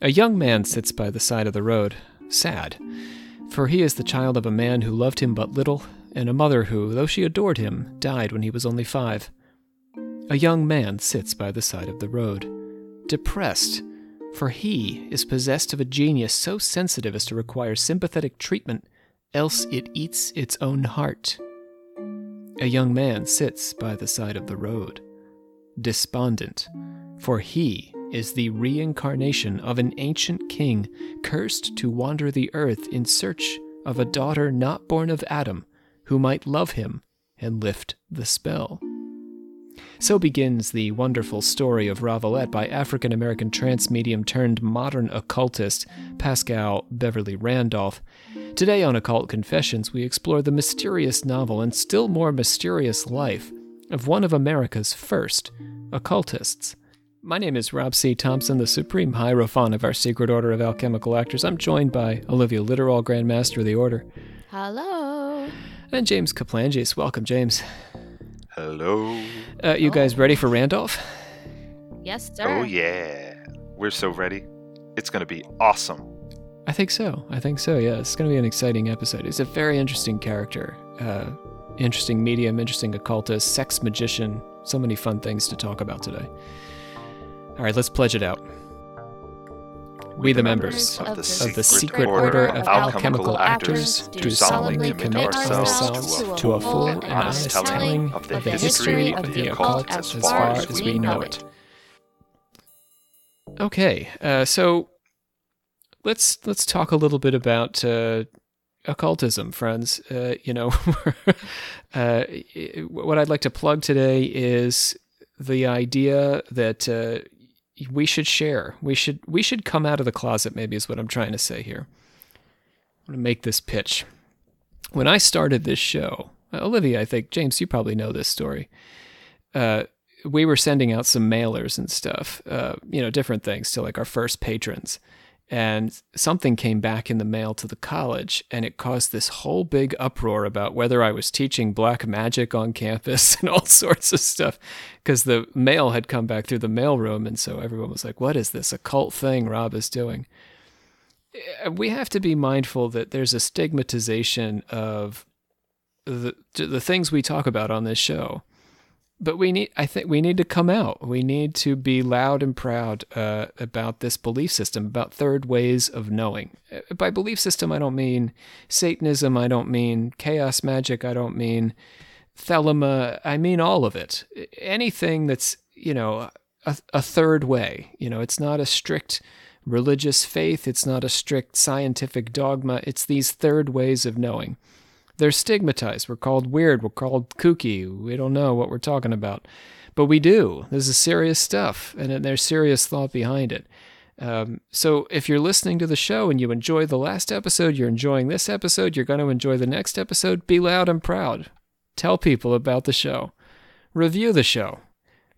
A young man sits by the side of the road, sad, for he is the child of a man who loved him but little, and a mother who, though she adored him, died when he was only five. A young man sits by the side of the road, depressed, for he is possessed of a genius so sensitive as to require sympathetic treatment, else it eats its own heart. A young man sits by the side of the road, despondent, for he is the reincarnation of an ancient king cursed to wander the earth in search of a daughter not born of Adam who might love him and lift the spell. So begins the wonderful story of Ravalette by African American trance medium turned modern occultist Pascal Beverly Randolph. Today on Occult Confessions, we explore the mysterious novel and still more mysterious life of one of America's first occultists. My name is Rob C. Thompson, the Supreme Hierophant of our Secret Order of Alchemical Actors. I'm joined by Olivia Litterall, Grand Master of the Order. Hello. And James Kaplanges. Welcome, James. Hello. Uh, you guys ready for Randolph? Yes, sir. Oh, yeah. We're so ready. It's going to be awesome. I think so. I think so, yeah. It's going to be an exciting episode. He's a very interesting character. Uh, interesting medium, interesting occultist, sex magician. So many fun things to talk about today. All right, let's pledge it out. We, the members of the of the Secret Secret Order Order of of Alchemical Alchemical Actors, Actors, do do solemnly commit ourselves to a full and honest telling of the history of the occult as far as we know it. Okay, uh, so let's let's talk a little bit about uh, occultism, friends. Uh, you know, uh, what I'd like to plug today is the idea that uh, we should share. We should we should come out of the closet. Maybe is what I'm trying to say here. I'm gonna make this pitch. When I started this show, uh, Olivia, I think James, you probably know this story. Uh, we were sending out some mailers and stuff, uh, you know, different things to like our first patrons. And something came back in the mail to the college, and it caused this whole big uproar about whether I was teaching black magic on campus and all sorts of stuff. Because the mail had come back through the mailroom, and so everyone was like, What is this occult thing Rob is doing? Uh, We have to be mindful that there's a stigmatization of the, the things we talk about on this show but we need i think we need to come out. We need to be loud and proud uh, about this belief system about third ways of knowing. Uh, by belief system i don't mean satanism. I don't mean chaos magic. I don't mean thelema. I mean all of it. Anything that's you know a, a third way. You know it's not a strict religious faith. It's not a strict scientific dogma. It's these third ways of knowing they're stigmatized. We're called weird. We're called kooky. We don't know what we're talking about. But we do. This is serious stuff, and there's serious thought behind it. Um, so if you're listening to the show and you enjoy the last episode, you're enjoying this episode, you're going to enjoy the next episode, be loud and proud. Tell people about the show. Review the show.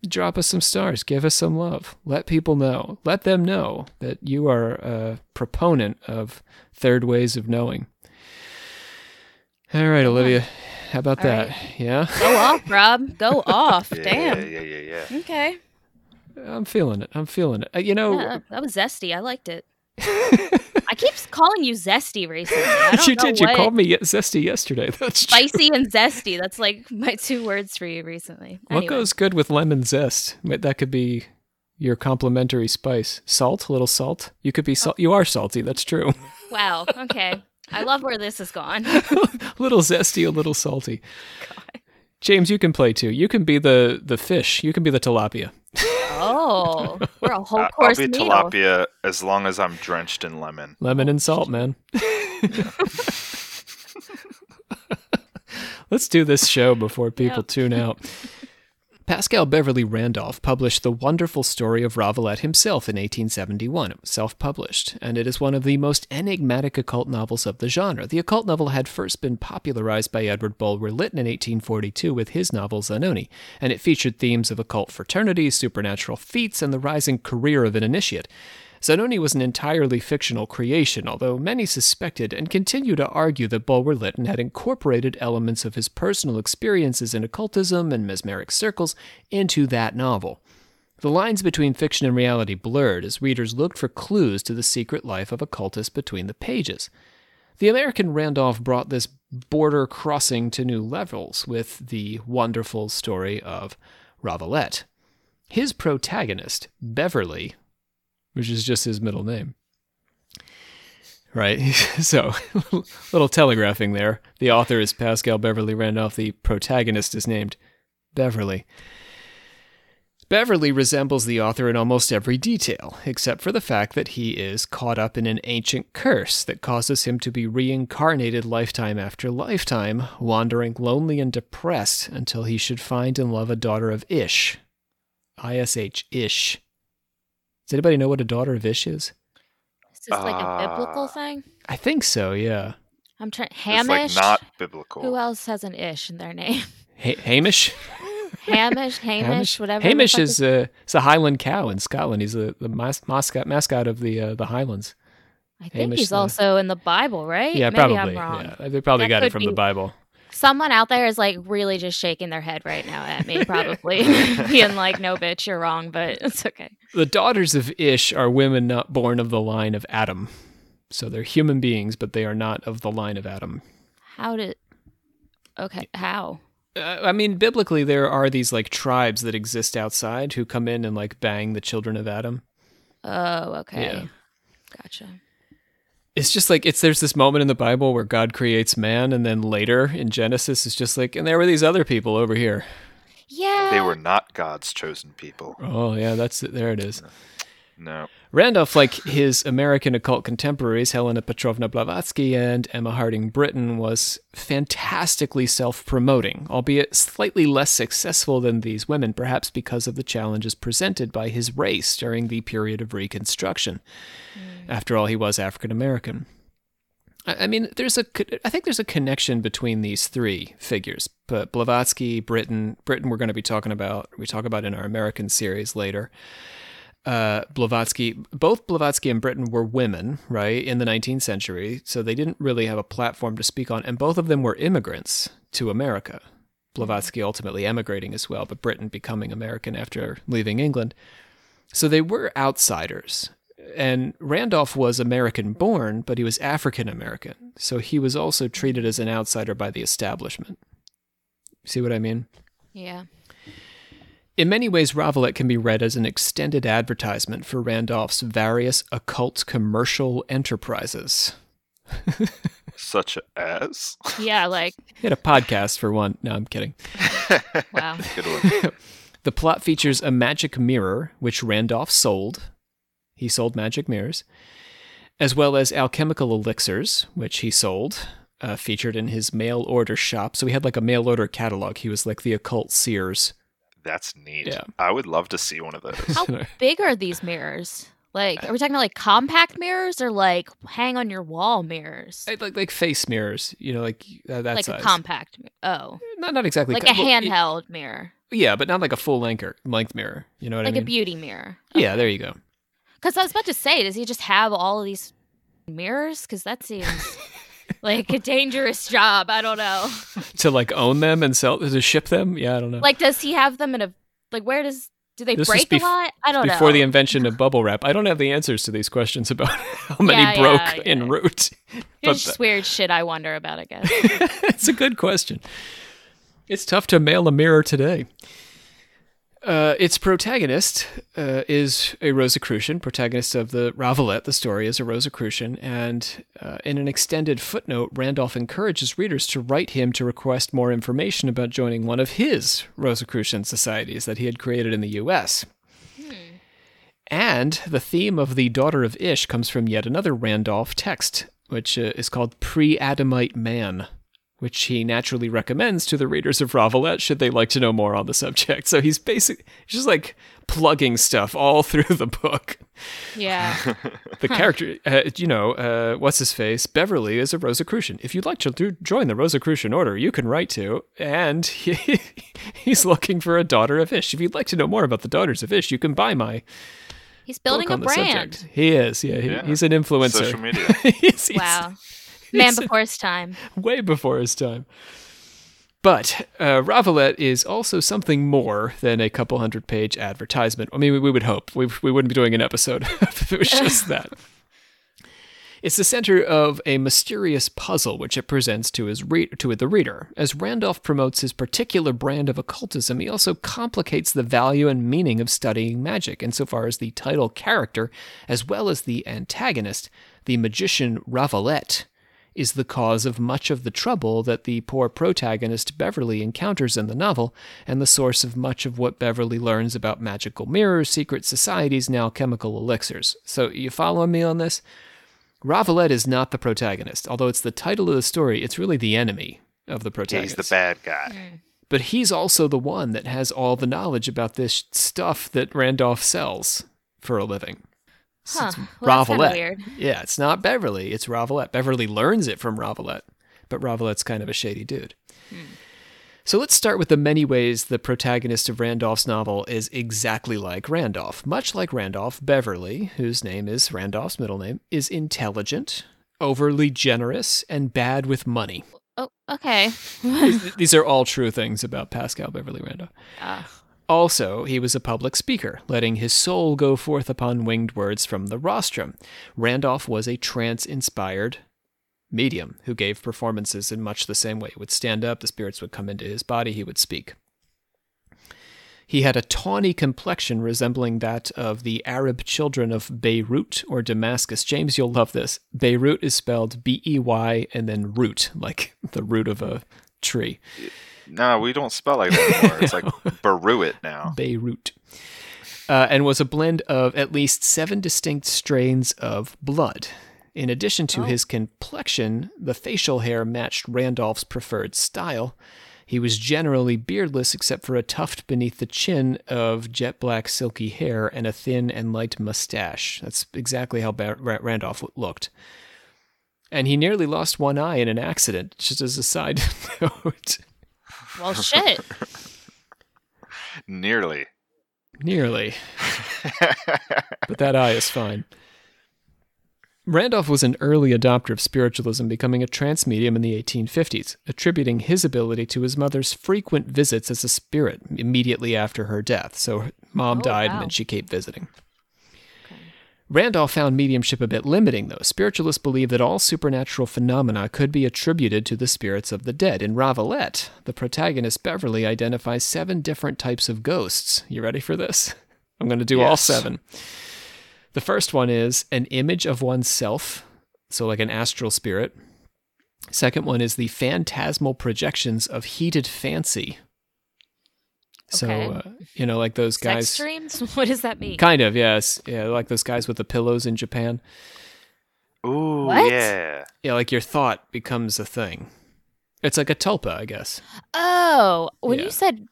Drop us some stars. Give us some love. Let people know. Let them know that you are a proponent of third ways of knowing. All right, Olivia. How about All that? right. Yeah? Go off, Rob. Go off. Yeah, Damn. Yeah, yeah, yeah, yeah. Okay. I'm feeling it. I'm feeling it. Uh, you know, Yeah, that was zesty. I liked it. I keep calling you zesty recently. I don't you know did. You what- called me ye- zesty yesterday. That's true. spicy and zesty. That's like my two words for you recently. What Anyway. goes good with lemon zest? But That could be your complimentary spice. Salt, a little salt. You could be salt. You are salty. That's true. Wow. Okay. I love where this has gone. a little zesty, a little salty. James, you can play too. You can be the the fish. You can be the tilapia. Oh, we're a whole I- I'll be meal. tilapia as long as I'm drenched in lemon. Lemon and salt, man. Let's do this show before people Yep. tune out. Pascal Beverly Randolph published the wonderful story of Ravalette himself in 1871. It was self published, and it is one of the most enigmatic occult novels of the genre. The occult novel had first been popularized by Edward Bulwer Lytton in 1842 with his novel Zanoni, and it featured themes of occult fraternities, supernatural feats, and the rising career of an initiate. Zanoni was an entirely fictional creation, although many suspected and continue to argue that Bulwer Lytton had incorporated elements of his personal experiences in occultism and mesmeric circles into that novel. The lines between fiction and reality blurred as readers looked for clues to the secret life of occultists between the pages. The American Randolph brought this border crossing to new levels with the wonderful story of Ravalette. His protagonist, Beverly, which is just his middle name. Right? so, little telegraphing there. The author is Pascal Beverly Randolph. The protagonist is named Beverly. Beverly resembles the author in almost every detail, except for the fact that he is caught up in an ancient curse that causes him to be reincarnated lifetime after lifetime, wandering lonely and depressed until he should find and love a daughter of Ish. I S H Ish. Does anybody know what a daughter of Ish is? Is this like a biblical Uh, thing? I think so, yeah. I'm trying. It's Hamish. like not biblical. Who else has an ish in their name? Ha- Hamish? Hamish, Hamish, whatever. Hamish is uh, is a Highland cow in Scotland. He's the, the mas- mascot mascot of the uh, the Highlands. I think Hamish he's the- also in the Bible, right? Yeah, Maybe probably. I'm wrong. Yeah, they probably That got it could from the Bible. Someone out there is like really just shaking their head right now at me, probably being like, "No, bitch, you're wrong," but it's okay. The daughters of Ish are women not born of the line of Adam. So they're human beings, but they are not of the line of Adam. How did? Okay, how? Uh, I mean, biblically, there are these like tribes that exist outside who come in and like bang the children of Adam. Oh, okay. Yeah. Gotcha. It's just like it's there's this moment in the Bible where God creates man, and then later in Genesis, it's just like, and there were these other people over here. Yeah. They were not God's chosen people. Oh yeah, that's it. There it is. No. Randolph, like his American occult contemporaries, Helena Petrovna Blavatsky and Emma Hardinge Britten, was fantastically self promoting, albeit slightly less successful than these women, perhaps because of the challenges presented by his race during the period of Reconstruction. Mm. After all, he was African American. I mean, there's a, I think there's a connection between these three figures. But Blavatsky, Britten, Britten, we're going to be talking about. We talk about in our American series later uh, Blavatsky, both Blavatsky and Britten were women, right, in the 19th century, so they didn't really have a platform to speak on, and both of them were immigrants to America. Blavatsky ultimately emigrating as well, but Britten becoming American after leaving England. So they were outsiders. And Randolph was American born, but he was African American. So he was also treated as an outsider by the establishment. See what I mean? Yeah. In many ways, Ravalette can be read as an extended advertisement for Randolph's various occult commercial enterprises. Such as. Yeah. Like, He had a podcast for one. No, I'm kidding. wow. Good one. The plot features a magic mirror, which Randolph sold. He sold magic mirrors, as well as alchemical elixirs, which he sold, uh, featured in his mail order shop. So he had like a mail order catalog. He was like the occult Sears. That's neat. Yeah. I would love to see one of those. How big are these mirrors? Like, are we talking about like compact mirrors or like hang on your wall mirrors? Like, like, like face mirrors, you know, like uh, that like size. a compact. Oh, not, not exactly like co- a well, y- handheld mirror, Yeah, but not like a full length length mirror. You know what like I mean? Like a beauty mirror. yeah, there you go. Because I was about to say, does he just have all of these mirrors? Because that seems like a dangerous job. I don't know. To like own them and sell to ship them. Yeah, I don't know. Like, does he have them in a like? Where does do they This break bef- a lot? I don't Before know. Before the invention of bubble wrap, I don't have the answers to these questions about how many Yeah, broke yeah, en yeah. route. There's But just weird shit I wonder about. I guess. it's a good question. It's tough to mail a mirror today. Uh, its protagonist uh, is a Rosicrucian. Protagonist of the Ravalette, the story is a Rosicrucian, and uh, in an extended footnote, Randolph encourages readers to write him to request more information about joining one of his Rosicrucian societies that he had created in the U.S. And the theme of the daughter of Ish comes from yet another Randolph text, which uh, is called Pre Adamite Man, which he naturally recommends to the readers of Ravalette should they like to know more on the subject. So he's basically just like plugging stuff all through the book. Yeah. The character, uh, you know, uh, what's his face? Beverly is a Rosicrucian. If you'd like to do, join the Rosicrucian Order, you can write to. And he, he's looking for a daughter of Ish. If you'd like to know more about the daughters of Ish, you can buy my He's building book a on the brand. subject. He is, yeah, he- Yeah. he's an influencer. Social media. He's- he's Wow. Man before his time. way before his time. But uh, Ravalette is also something more than a couple hundred page advertisement. I mean, we, we would hope. We, we wouldn't be doing an episode if it was just that. It's the center of a mysterious puzzle which it presents to his re- to the reader. As Randolph promotes his particular brand of occultism, he also complicates the value and meaning of studying magic insofar as the title character, as well as the antagonist, the magician Ravalette, is the cause of much of the trouble that the poor protagonist Beverly encounters in the novel, and the source of much of what Beverly learns about magical mirrors, secret societies, now chemical elixirs. So, you following me on this? Ravalette is not the protagonist. Although it's the title of the story, it's really the enemy of the protagonist. he's the bad guy. Hmm. But he's also the one that has all the knowledge about this stuff that Randolph sells for a living. Huh. Well, weird. Yeah, it's not Beverly, it's Ravalette. Beverly learns it from Ravalette, but Ravalette's kind of a shady dude. So let's start with the many ways the protagonist of Randolph's novel is exactly like Randolph. Much like Randolph, Beverly, whose name is Randolph's middle name, is intelligent, overly generous, and bad with money. Oh, okay. These are all true things about Pascal Beverly Randolph. Ah. Also, he was a public speaker, letting his soul go forth upon winged words from the rostrum. Randolph was a trance inspired medium who gave performances in much the same way. He would stand up, the spirits would come into his body, he would speak. He had a tawny complexion resembling that of the Arab children of Beirut or Damascus. James, you'll love this. Beirut is spelled B E Y and then root, like the root of a tree. No, we don't spell like that anymore. It's like Baruit now. Beirut. Uh, and was a blend of at least seven distinct strains of blood. In addition to Oh. his complexion, the facial hair matched Randolph's preferred style. He was generally beardless except for a tuft beneath the chin of jet black silky hair and a thin and light mustache. That's exactly how Ba- Randolph looked. And he nearly lost one eye in an accident, just as a side note. Well, shit. Nearly. Nearly. but that eye is fine. Randolph was an early adopter of spiritualism, becoming a trance medium in the 1850s, attributing his ability to his mother's frequent visits as a spirit immediately after her death. So mom Oh, died wow. and then she kept visiting. Randolph found mediumship a bit limiting, though. Spiritualists believe that all supernatural phenomena could be attributed to the spirits of the dead. In Ravalette, the protagonist Beverly identifies seven different types of ghosts. You ready for this? I'm going to do all seven. The first one is an image of oneself, so like an astral spirit. Second one is the phantasmal projections of heated fancy. So, Okay. uh, you know, like those guys. Sex dreams? What does that mean? Kind of, yes. Yeah, like those guys with the pillows in Japan. Ooh, What? yeah. Yeah, like your thought becomes a thing. It's like a tulpa, I guess. Oh, when Yeah. you said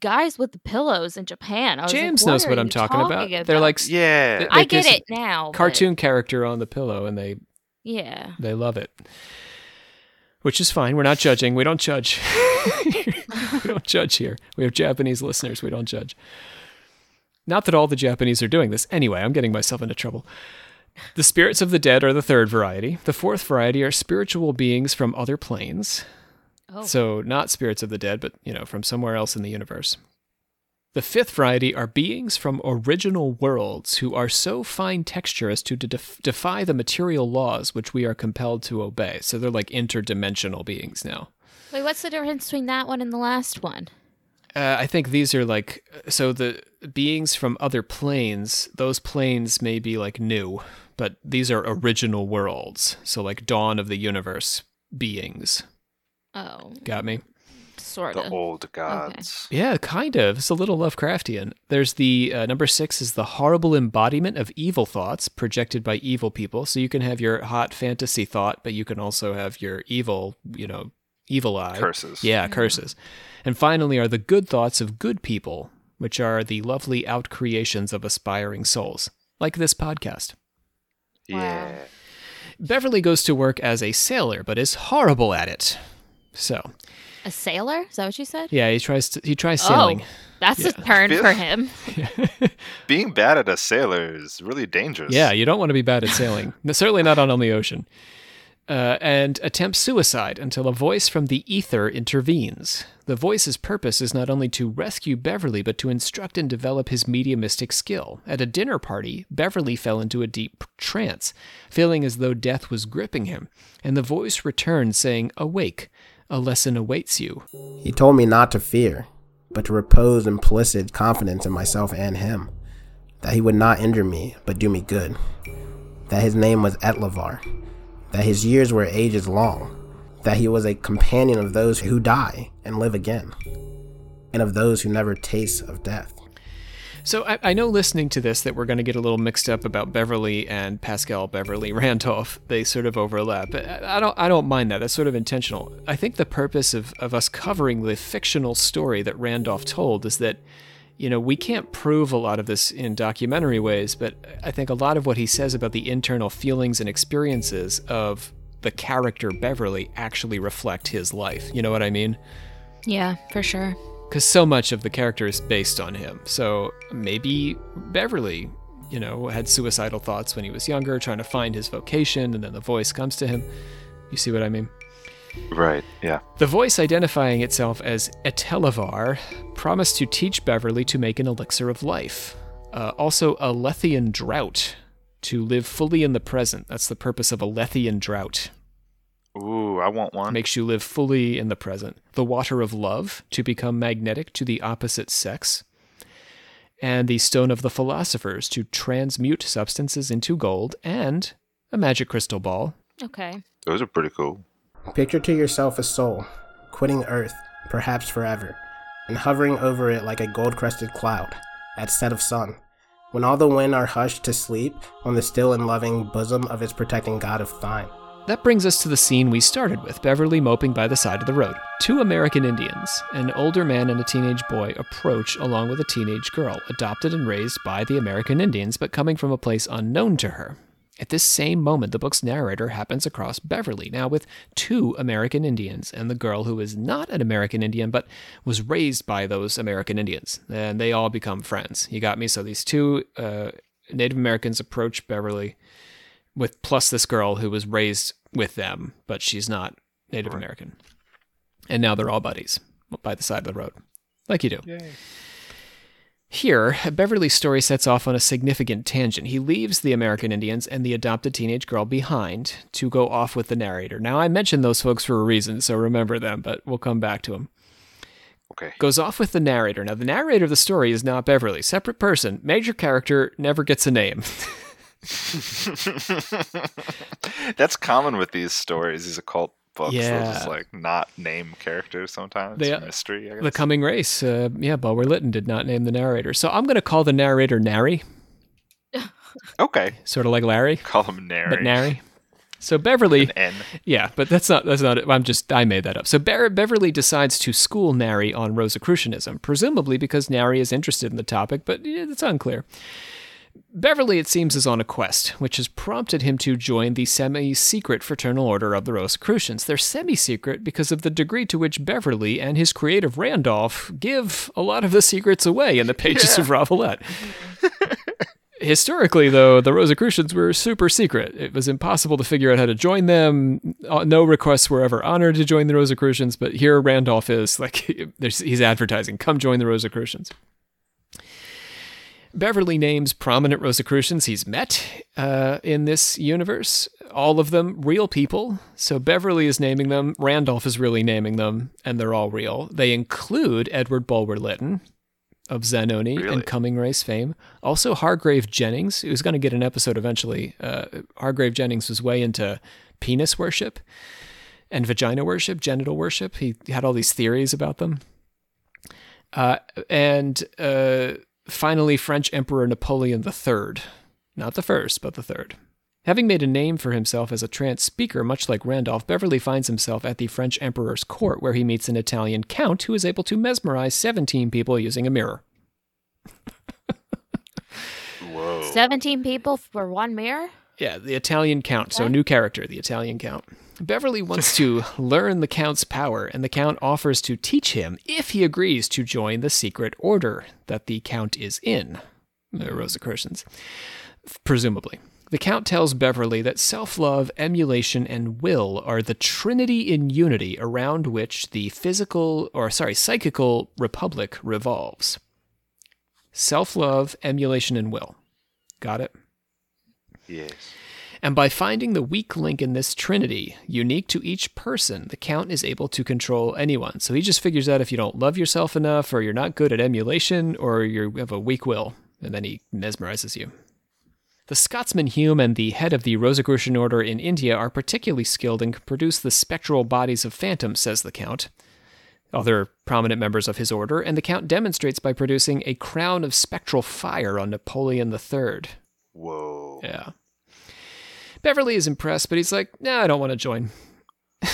guys with the pillows in Japan, I was like, James knows are what I'm you talking, about. talking They're like Yeah. They- I get it now. but- cartoon character on the pillow, and they Yeah. they love it. Which is fine. We're not judging. We don't judge. we don't judge here. We have Japanese listeners. We don't judge. Not that all the Japanese are doing this. Anyway, I'm getting myself into trouble. The spirits of the dead are the third variety. The fourth variety are spiritual beings from other planes. Oh. So, not spirits of the dead, but, you know, from somewhere else in the universe. The fifth variety are beings from original worlds who are so fine texture as to def- defy the material laws which we are compelled to obey. So they're like interdimensional beings now. Wait, what's the difference between that one and the last one? Uh, I think these are like so the beings from other planes. Those planes may be like new, but these are original worlds. So like dawn of the universe beings. Oh, Got me? sort of The old gods. Yeah, kind of. It's a little Lovecraftian. There's the uh, number six is the horrible embodiment of evil thoughts projected by evil people. So you can have your hot fantasy thought, but you can also have your evil, you know, evil eye. Curses. Yeah, mm. curses. And finally are the good thoughts of good people, which are the lovely out creations of aspiring souls, like this podcast. Yeah. Beverly goes to work as a sailor, but is horrible at it. So, A sailor? Is that what you said? yeah, he tries to, he tries sailing. Oh, that's a turn Feel- for him. Being bad at a sailor is really dangerous. Yeah, you don't want to be bad at sailing. Certainly not on, on the ocean. Uh, and attempts suicide until a voice from the ether intervenes. The voice's purpose is not only to rescue Beverly, but to instruct and develop his mediumistic skill. At a dinner party, Beverly fell into a deep trance, feeling as though death was gripping him, and the voice returned, saying, Awake, a lesson awaits you. He told me not to fear, but to repose implicit confidence in myself and him, that he would not injure me, but do me good, that his name was Etlavar that his years were ages long, that he was a companion of those who die and live again, and of those who never taste of death. So I, I know listening to this that we're going to get a little mixed up about Beverly and Pascal Beverly Randolph. They sort of overlap. I don't I don't mind that. That's sort of intentional. I think the purpose of, of us covering the fictional story that Randolph told is that you know, we can't prove a lot of this in documentary ways, but I think a lot of what he says about the internal feelings and experiences of the character Beverly actually reflect his life. You know what I mean? Yeah, for sure. Because so much of the character is based on him. So maybe Beverly, you know, had suicidal thoughts when he was younger, trying to find his vocation, and then the voice comes to him. You see what I mean? Right, yeah. The voice identifying itself as Etelavar promised to teach Beverly to make an elixir of life. Uh, also, a Lethian drought to live fully in the present. That's the purpose of a Lethian drought. Ooh, I want one. Makes you live fully in the present. The water of love to become magnetic to the opposite sex. And the stone of the philosophers to transmute substances into gold. And a magic crystal ball. Okay. Those are pretty cool. Picture to yourself a soul, quitting Earth, perhaps forever, and hovering over it like a gold crested cloud, at set of sun, when all the wind are hushed to sleep on the still and loving bosom of its protecting God of Thine. That brings us to the scene we started with Beverly moping by the side of the road. Two American Indians, an older man and a teenage boy, approach along with a teenage girl, adopted and raised by the American Indians, but coming from a place unknown to her. At this same moment, the book's narrator happens across Beverly, now with two American Indians, and the girl who is not an American Indian but was raised by those American Indians. And they all become friends. You got me? So these two uh, Native Americans approach Beverly with plus this girl who was raised with them, but she's not Native American. And now they're all buddies by the side of the road, like you do. Yay. Here, Beverly's story sets off on a significant tangent. He leaves the American Indians and the adopted teenage girl behind to go off with the narrator. Now, I mentioned those folks for a reason, so remember them, but we'll come back to them. Okay. Goes off with the narrator. Now, the narrator of the story is not Beverly, separate person. Major character never gets a name. That's common with these stories, these occult books. They'll Yeah. just like not name characters sometimes. They- mystery, I guess. the Coming Race, uh, yeah, Bulwer Lytton did not name the narrator. So I'm going to call the narrator Nary, okay. sort of like Larry, Call him Nary. but Nary. So Beverly. Yeah, but that's not that's not it. I'm just I made that up. So Ber- Beverly decides to school Nary on Rosicrucianism, presumably because Nary is interested in the topic, but yeah, it's unclear. Beverly, it seems, is on a quest, which has prompted him to join the semi secret fraternal order of the Rosicrucians. They're semi secret because of the degree to which Beverly and his creative Randolph give a lot of the secrets away in the pages of Ravalette. Historically, though, the Rosicrucians were super secret. It was impossible to figure out how to join them. Uh, No requests were ever honored to join the Rosicrucians, but here Randolph is like, he's advertising, "Come join the Rosicrucians." Beverly names prominent Rosicrucians he's met uh, in this universe. All of them real people. So Beverly is naming them, Randolph is really naming them, and they're all real. They include Edward Bulwer Lytton of Zanoni Really? and Coming Race fame. Also Hargrave Jennings, who's going to get an episode eventually. Uh, Hargrave Jennings was way into penis worship and vagina worship, genital worship. He had all these theories about them. Uh, and uh, finally, French Emperor Napoleon III. Not the first, but the third. Having made a name for himself as a trance speaker, much like Randolph, Beverly finds himself at the French Emperor's court, where he meets an Italian count who is able to mesmerize 17 people using a mirror. Whoa. 17 people for one mirror? Yeah, the Italian count. So, Okay. new character, the Italian count. Beverly wants to learn the count's power, and the count offers to teach him if he agrees to join the secret order that the count is in, the Rosicrucians, presumably. The Count tells Beverly that self love, emulation, and will are the trinity in unity around which the physical, or sorry, psychical republic revolves. Self love, emulation, and will. Got it? Yes. And by finding the weak link in this trinity, unique to each person, the Count is able to control anyone. So he just figures out if you don't love yourself enough, or you're not good at emulation, or you have a weak will, and then he mesmerizes you. The Scotsman Hume and the head of the Rosicrucian Order in India are particularly skilled and can produce the spectral bodies of phantoms, says the Count. Other prominent members of his order, and the Count demonstrates by producing a crown of spectral fire on Napoleon III. Whoa. Yeah. Beverly is impressed, but he's like, nah, I don't want to join.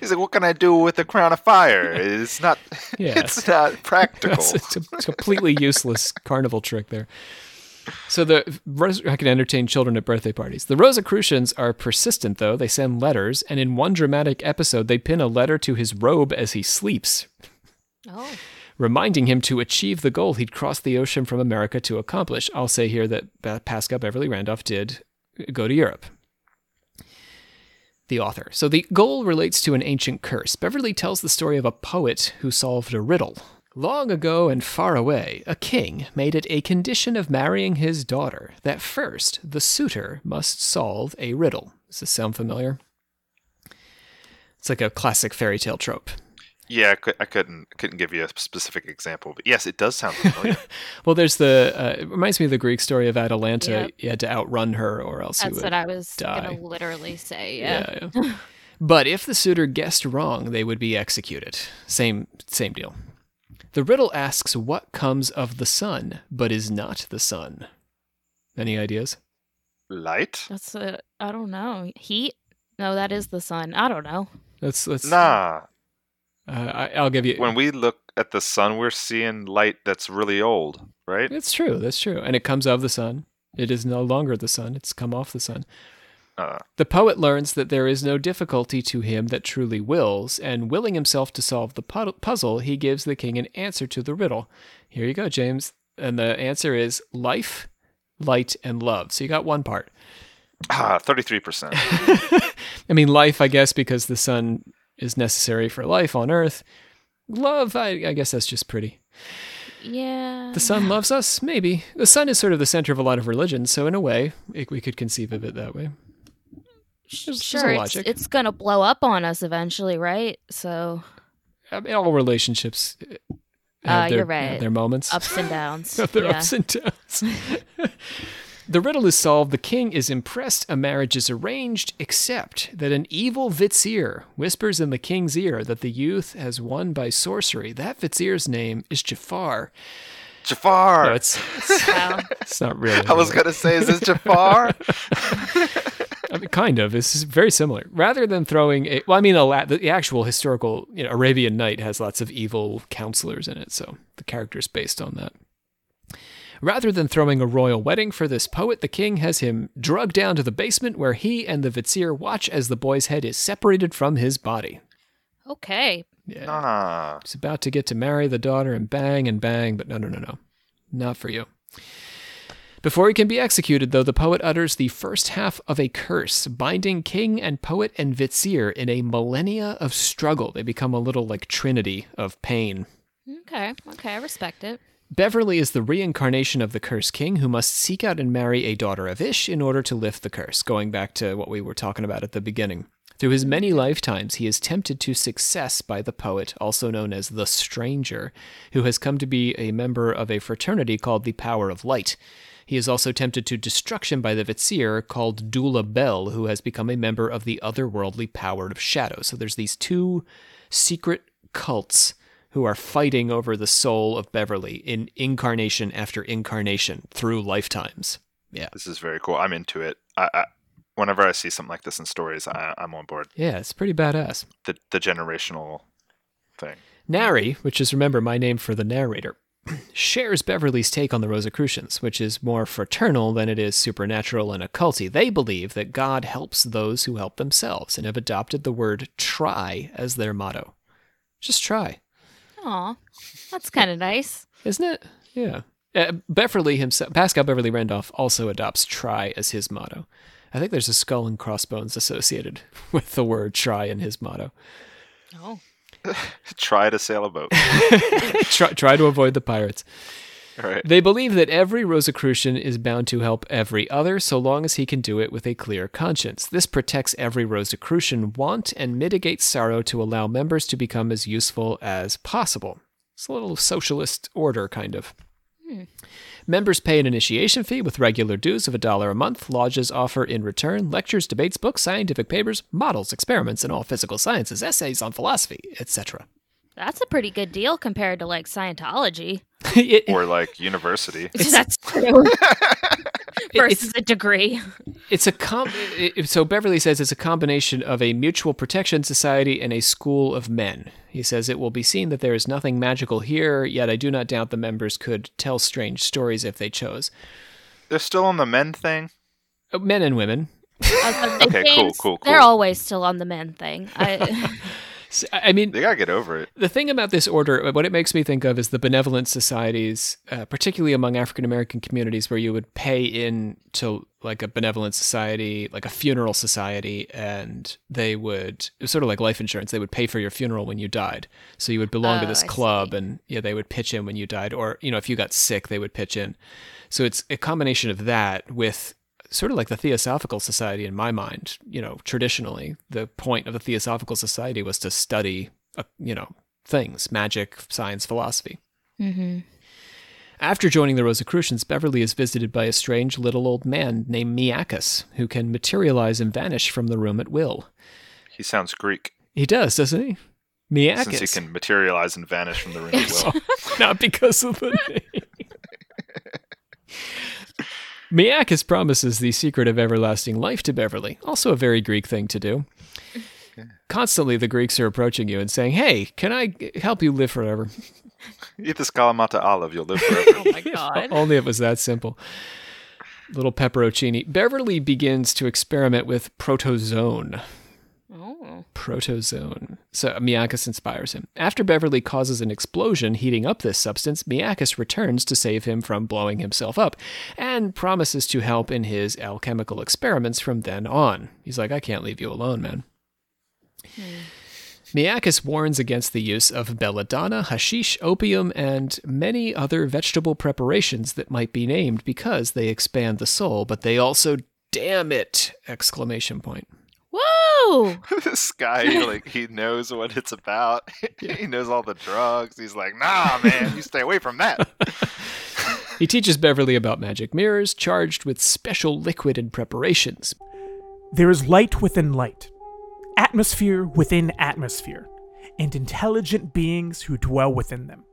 He's like, what can I do with a crown of fire? It's not. Yeah. It's not practical. It's, it's a completely useless carnival trick there. So the I can entertain children at birthday parties. The Rosicrucians are persistent, though. They send letters, and in one dramatic episode, they pin a letter to his robe as he sleeps, Oh. Reminding him to achieve the goal he'd crossed the ocean from America to accomplish. I'll say here that Pascal Beverly Randolph did go to Europe. The author. So the goal relates to an ancient curse. Beverly tells the story of a poet who solved a riddle. Long ago and far away, a king made it a condition of marrying his daughter that first the suitor must solve a riddle. Does this sound familiar? It's like a classic fairy tale trope. Yeah, I, could, I couldn't couldn't give you a specific example, but yes, it does sound familiar. Well, there's the. Uh, it reminds me of the Greek story of Atalanta. Yep. You had to outrun her, or else you That's would. what I was die. gonna literally say. Yeah. yeah. yeah. but if the suitor guessed wrong, they would be executed. Same same deal. The riddle asks what comes of the sun, but is not the sun. Any ideas? Light? That's a, I don't know. Heat? No, that is the sun. I don't know. Let's let's. Nah. Uh, I, I'll give you. When we look at the sun, we're seeing light that's really old, right? It's true. That's true. And it comes of the sun. It is no longer the sun. It's come off the sun. Uh, The poet learns that there is no difficulty to him that truly wills, and willing himself to solve the pu- puzzle, he gives the king an answer to the riddle. Here you go, James. And the answer is life, light, and love. So you got one part. ah, thirty-three percent. I mean, life, I guess, because the sun is necessary for life on earth. Love, I, I guess that's just pretty. Yeah. The sun loves us? Maybe. The sun is sort of the center of a lot of religions, so in a way, it, we could conceive of it that way. There's- there's sure, it's, logic. it's gonna blow up on us eventually, right? So I mean, all relationships uh, Uh, their, you're right. have their moments. ups and downs. Their yeah. ups and downs. the riddle is solved. The king is impressed. A marriage is arranged, except that an evil vizier whispers in the king's ear that the youth has won by sorcery. That vizier's name is Jafar. Jafar. No, it's, it's, it's not really. I was gonna say, is this Jafar? I mean, kind of. It's very similar. Rather than throwing a, well, I mean, a la- the actual historical, you know, Arabian Night has lots of evil counselors in it, so the character's based on that. Rather than throwing a royal wedding for this poet, the king has him drugged down to the basement where he and the vizier watch as the boy's head is separated from his body. Okay. Yeah. nah. He's about to get to marry the daughter and bang and bang, but no, no, no, no. Not for you. Before he can be executed, though, the poet utters the first half of a curse, binding king and poet and vizier in a millennia of struggle. They become a little like trinity of pain. Okay. Okay. I respect it. Beverly is the reincarnation of the cursed king who must seek out and marry a daughter of Ish in order to lift the curse, going back to what we were talking about at the beginning. Through his many lifetimes, he is tempted to success by the poet, also known as the Stranger, who has come to be a member of a fraternity called the Power of Light. He is also tempted to destruction by the Vizier called Dula Bel, who has become a member of the otherworldly Power of Shadow. So there's these two secret cults who are fighting over the soul of Beverly in incarnation after incarnation through lifetimes. Yeah. This is very cool. I'm into it. I, I whenever I see something like this in stories, I, I'm on board. Yeah, it's pretty badass. The the generational thing. Nari, which is remember my name for the narrator, shares Beverly's take on the Rosicrucians, which is more fraternal than it is supernatural and occulty. They believe that God helps those who help themselves and have adopted the word try as their motto. Just try, Aw. That's kind of nice. isn't it? Yeah. Uh, Beverly himself, Pascal Beverly Randolph, also adopts "try" as his motto. I think there's a skull and crossbones associated with the word "try" in his motto. Oh. Try to sail a boat. try, try to avoid the pirates. Right. They believe that every Rosicrucian is bound to help every other so long as he can do it with a clear conscience. This protects every Rosicrucian want and mitigates sorrow to allow members to become as useful as possible. It's a little socialist order, kind of. Hmm. Members pay an initiation fee with regular dues of a dollar a month. Lodges offer in return lectures, debates, books, scientific papers, models, experiments in all physical sciences, essays on philosophy, etc. That's a pretty good deal compared to like Scientology. It- Or like university. That's true. it's- Versus a degree. It's a com- it- so Beverly says it's a combination of a mutual protection society and a school of men. He says it will be seen that there is nothing magical here, yet I do not doubt the members could tell strange stories if they chose. They're still on the men thing. Uh, Men and women. Okay, cool, cool, cool. They're always still on the men thing. I, S- I mean, They gotta get over it. the thing about this order, what it makes me think of is the benevolent societies, uh, particularly among African American communities, where you would pay in to like a benevolent society, like a funeral society, and they would it was sort of like life insurance. They would pay for your funeral when you died, so you would belong to Oh, this I club, see. and yeah, they would pitch in when you died, or you know, if you got sick, they would pitch in. So it's a combination of that with sort of like the Theosophical Society in my mind. You know, traditionally, the point of the Theosophical Society was to study, uh, you know, things, magic, science, philosophy. Mhm. After joining the Rosicrucians, Beverly is visited by a strange little old man named Miakus, who can materialize and vanish from the room at will. He sounds Greek He does, doesn't he? Miakus. since he can materialize and vanish from the room at will. Not because of the name. Miakus promises the secret of everlasting life to Beverly, also a very Greek thing to do. Constantly, the Greeks are approaching you and saying, Hey, can I help you live forever? Eat this Kalamata olive, you'll live forever. Oh my god. Only it was that simple. Little pepperoncini. Beverly begins to experiment with protozone. Protozone. So Miakus inspires him. After Beverly causes an explosion heating up this substance, Miakus returns to save him from blowing himself up and promises to help in his alchemical experiments from then on. He's like, I can't leave you alone, man. Hmm. Miakus warns against the use of belladonna, hashish, opium, and many other vegetable preparations that might be named because they expand the soul, but they also damn it! Exclamation point. Woo! this guy, like, he knows what it's about. he knows all the drugs. He's like, nah, man, you stay away from that. He teaches Beverly about magic mirrors charged with special liquid and preparations. There is light within light, atmosphere within atmosphere, and intelligent beings who dwell within them.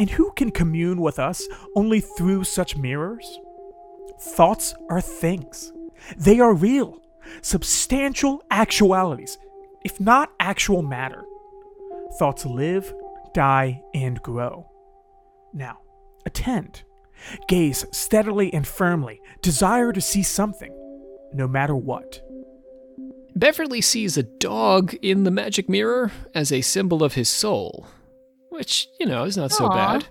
And who can commune with us only through such mirrors? Thoughts are things. They are real, substantial actualities, if not actual matter. Thoughts live, die, and grow. Now, attend. Gaze steadily and firmly, desire to see something, no matter what. Beverly sees a dog in the magic mirror as a symbol of his soul, which, you know, is not so bad.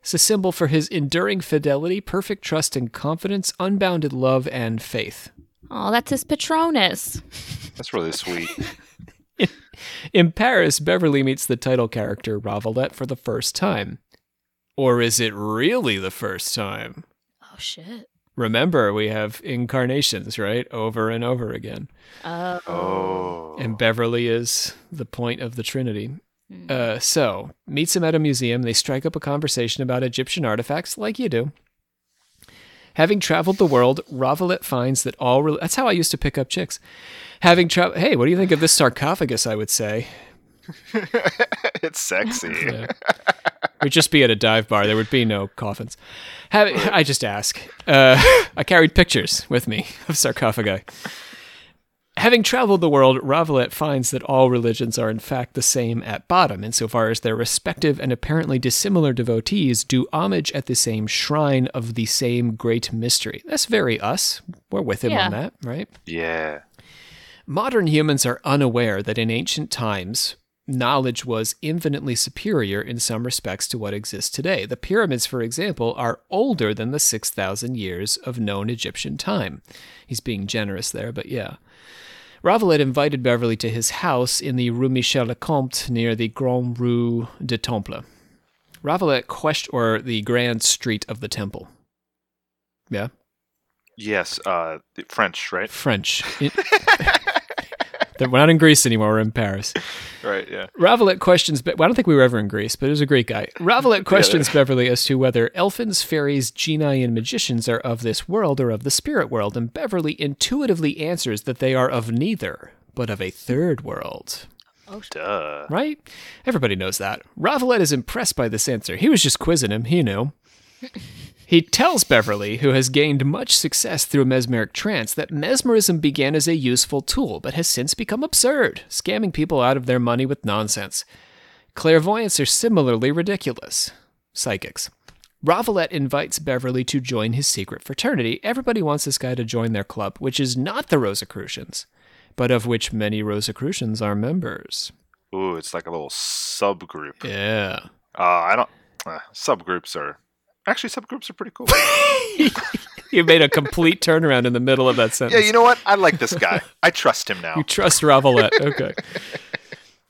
It's a symbol for his enduring fidelity, perfect trust and confidence, unbounded love and faith. Oh, that's his Patronus. That's really sweet. In Paris, Beverly meets the title character, Ravalette, for the first time. Or is it really the first time? Oh shit. Remember, we have incarnations, right? Over and over again. Oh. Oh. And Beverly is the point of the Trinity. Uh, so, meets him at a museum. They strike up a conversation about Egyptian artifacts, like you do. Having traveled the world, Ravalette finds that all. Re- That's how I used to pick up chicks. Having traveled. Hey, what do you think of this sarcophagus? I would say. it's sexy. Yeah. We'd just be at a dive bar. There would be no coffins. Having, I just ask. Uh, I carried pictures with me of sarcophagi. Having traveled the world, Ravalette finds that all religions are in fact the same at bottom, insofar as their respective and apparently dissimilar devotees do homage at the same shrine of the same great mystery. That's very us. We're with him Yeah. on that, right? Yeah. Modern humans are unaware that in ancient times, knowledge was infinitely superior in some respects to what exists today. The pyramids, for example, are older than the 6,000 years of known Egyptian time. He's being generous there, but yeah. Ravalette invited Beverly to his house in the Rue Michel le Comte near the Grand Rue de Temple. Ravalette questioned, or the Grand Street of the Temple. Yeah, Yes, uh, French, right? French. It- we're not in Greece anymore. We're in Paris. Right. Yeah. Ravalette questions. Be- well, I don't think we were ever in Greece, but it was a Greek guy. Ravalette questions Beverly as to whether elfins, fairies, genii, and magicians are of this world or of the spirit world, and Beverly intuitively answers that they are of neither, but of a third world. Oh, Duh. Right? Everybody knows that. Ravalette is impressed by this answer. He was just quizzing him. He knew. He tells Beverly, who has gained much success through a mesmeric trance, that mesmerism began as a useful tool, but has since become absurd, scamming people out of their money with nonsense. Clairvoyants are similarly ridiculous. Psychics. Ravalette invites Beverly to join his secret fraternity. Everybody wants this guy to join their club, which is not the Rosicrucians, but of which many Rosicrucians are members. Ooh, it's like a little subgroup. Yeah. Uh, I don't. Uh, subgroups are actually subgroups are pretty cool. You made a complete turnaround in the middle of that sentence. yeah, you know what? I like this guy. I trust him now. You trust Ravalette. Okay.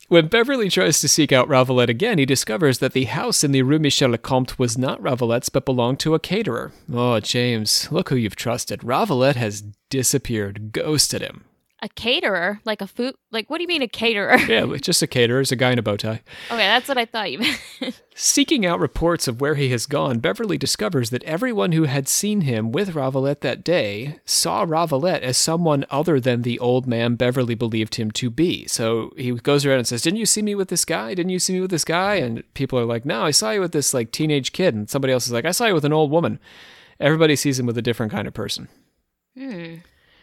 When Beverly tries to seek out Ravalette again, he discovers that the house in the Rue Michel le Comte was not Ravalette's but belonged to a caterer. Oh, James, look who you've trusted. Ravalette has disappeared, ghosted him. A caterer, like a food, like what do you mean a caterer? Yeah, just a caterer, is a guy in a bow tie. Okay, that's what I thought you meant. Seeking out reports of where he has gone, Beverly discovers that everyone who had seen him with Ravalette that day saw Ravalette as someone other than the old man Beverly believed him to be. So he goes around and says, Didn't you see me with this guy? Didn't you see me with this guy? And people are like, No, I saw you with this like teenage kid. And somebody else is like, I saw you with an old woman. Everybody sees him with a different kind of person. Hmm.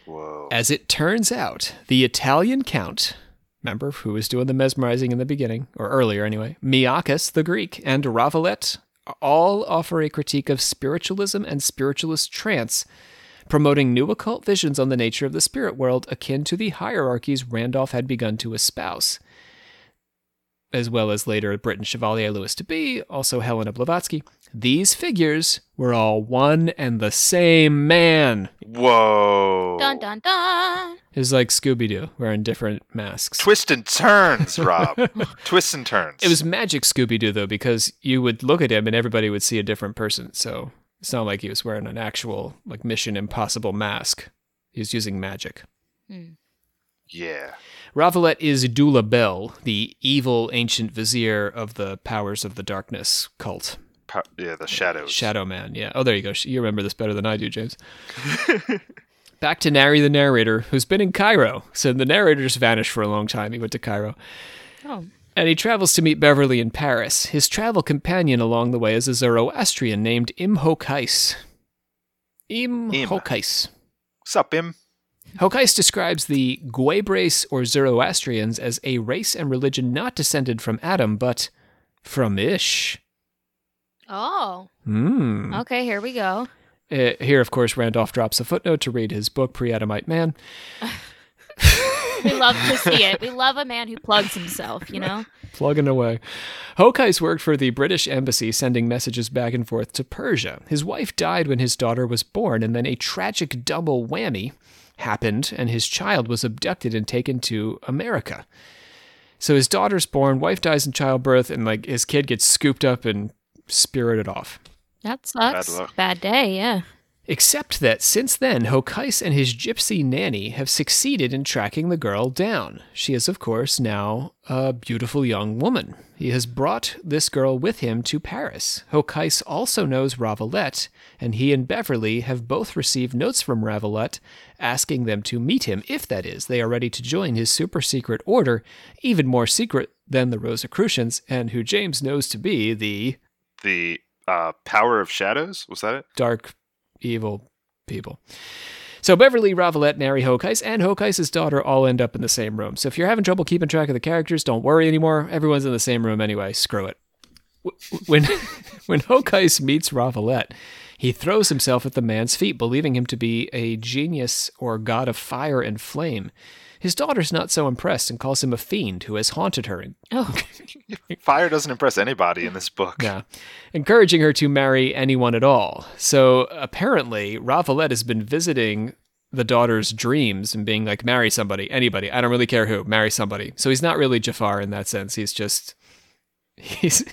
Whoa. As it turns out, the Italian count, remember who was doing the mesmerizing in the beginning, or earlier anyway, Miakas the Greek, and Ravalette all offer a critique of spiritualism and spiritualist trance, promoting new occult visions on the nature of the spirit world akin to the hierarchies Randolph had begun to espouse. As well as later Britten Chevalier Louis de B, also Helena Blavatsky. These figures were all one and the same man. Whoa. Dun dun dun. It was like Scooby Doo wearing different masks. Twist and turns, Rob. Twists and turns. It was magic Scooby Doo though, because you would look at him and everybody would see a different person. So it's not like he was wearing an actual like Mission Impossible mask. He was using magic. Hmm. Yeah. Ravalette is Dula Bel, the evil ancient vizier of the powers of the darkness cult. Pa- yeah, the shadows. Shadow Man, yeah. Oh, there you go. You remember this better than I do, James. Back to Nari, the narrator, who's been in Cairo. So the narrator just vanished for a long time. He went to Cairo. Oh. And he travels to meet Beverly in Paris. His travel companion along the way is a Zoroastrian named Imhokais. Imhokais. Sup, him? Hokais describes the Guebres or Zoroastrians as a race and religion not descended from Adam, but from Ish. Oh. Hmm. Okay, here we go. Uh, here, of course, Randolph drops a footnote to read his book, Pre Adamite Man. We love to see it. We love a man who plugs himself, you know? Plugging away. Hokais worked for the British embassy, sending messages back and forth to Persia. His wife died when his daughter was born, and then a tragic double whammy happened, and his child was abducted and taken to America. So his daughter's born, wife dies in childbirth, and like his kid gets scooped up and spirited off. That sucks. Bad luck. Bad day, yeah. Except that since then, Hokais and his gypsy nanny have succeeded in tracking the girl down. She is, of course, now a beautiful young woman. He has brought this girl with him to Paris. Hokais also knows Ravalette, and he and Beverly have both received notes from Ravalette asking them to meet him, if that is, they are ready to join his super secret order, even more secret than the Rosicrucians, and who James knows to be the The uh, power of shadows? Was that it? dark, evil people. So Beverly, Ravalette, Nary Hokais, and Hokais' daughter all end up in the same room. So if you're having trouble keeping track of the characters, don't worry anymore. Everyone's in the same room anyway. Screw it. When when Hokais meets Ravalette, he throws himself at the man's feet, believing him to be a genius or god of fire and flame. His daughter's not so impressed and calls him a fiend who has haunted her and Oh, Fire doesn't impress anybody in this book. yeah, encouraging her to marry anyone at all. So apparently, Ravalette has been visiting the daughter's dreams and being like, marry somebody, anybody. I don't really care who, marry somebody. So he's not really Jafar in that sense. He's just he's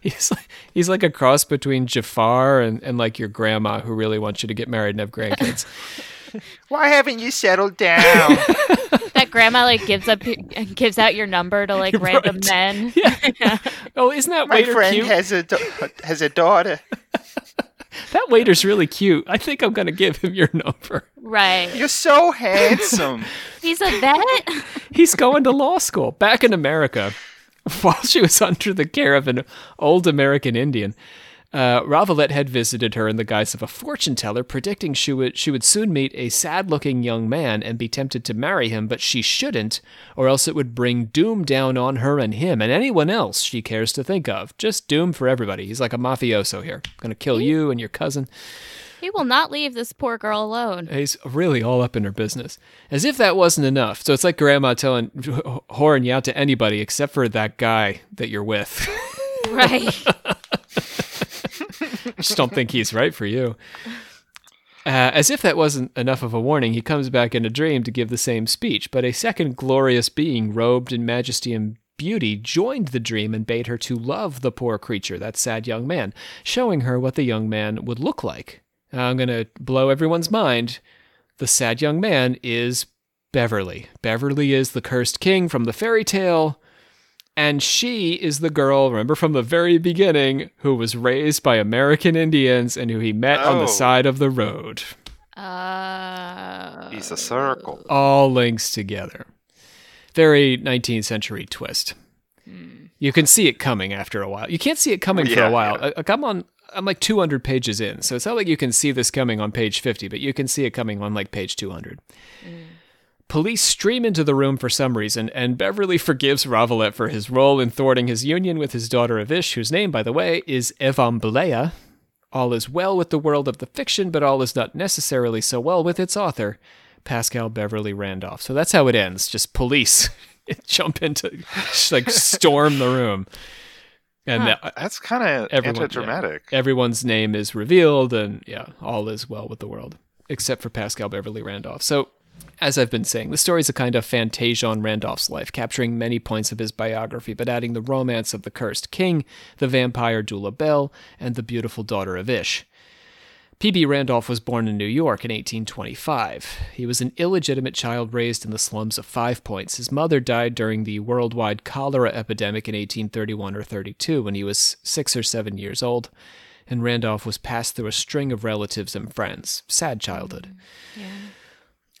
he's like he's like a cross between Jafar and, and like your grandma who really wants you to get married and have grandkids. Why haven't you settled down? that grandma like gives up your, uh, gives out your number to like random Right. men. yeah. Oh, isn't that My waiter friend cute? has a da- has a daughter. that waiter's really cute. I think I'm gonna give him your number. Right. You're so handsome. He's a vet. He's going to law school back in America while she was under the care of an old American Indian. Uh, Ravalette had visited her in the guise of a fortune teller, predicting she would she would soon meet a sad-looking young man and be tempted to marry him, but she shouldn't, or else it would bring doom down on her and him and anyone else she cares to think of. Just doom for everybody. He's like a mafioso here, gonna kill you and your cousin. he will not leave this poor girl alone. He's really all up in her business. As if that wasn't enough. So it's like grandma telling, whoring you out to anybody except for that guy that you're with. Right. I just don't think he's right for you. Uh, as if that wasn't enough of a warning, he comes back in a dream to give the same speech, but a second glorious being, robed in majesty and beauty, joined the dream and bade her to love the poor creature, that sad young man, showing her what the young man would look like. I'm going to blow everyone's mind. The sad young man is Beverly. Beverly is the cursed king from the fairy tale. And she is the girl, remember from the very beginning, who was raised by American Indians and who he met on Oh. the side of the road. Uh, He's a circle. All links together. Very 19th century twist. You can see it coming after a while. You can't see it coming for a while. yeah. Like I'm on I'm like 200 pages in. So it's not like you can see this coming on page 50, but you can see it coming on like page 200. Police stream into the room for some reason, and Beverly forgives Ravalette for his role in thwarting his union with his daughter Avish, whose name, by the way, is Evamblea. All is well with the world of the fiction, but all is not necessarily so well with its author, Paschal Beverly Randolph. So that's how it ends. Just police jump into, like storm the room. And that- That's kind of Everyone- anti-dramatic. everyone's name is revealed and yeah all is well with the world except for paschal beverly randolph so as i've been saying the story is a kind of fantasia on randolph's life capturing many points of his biography but adding the romance of the cursed king the vampire dula bell and the beautiful daughter of ish P.B. Randolph was born in New York in 1825. He was an illegitimate child raised in the slums of Five Points. His mother died during the worldwide cholera epidemic in 1831 or 32 when he was six or seven years old, and Randolph was passed through a string of relatives and friends. Sad childhood.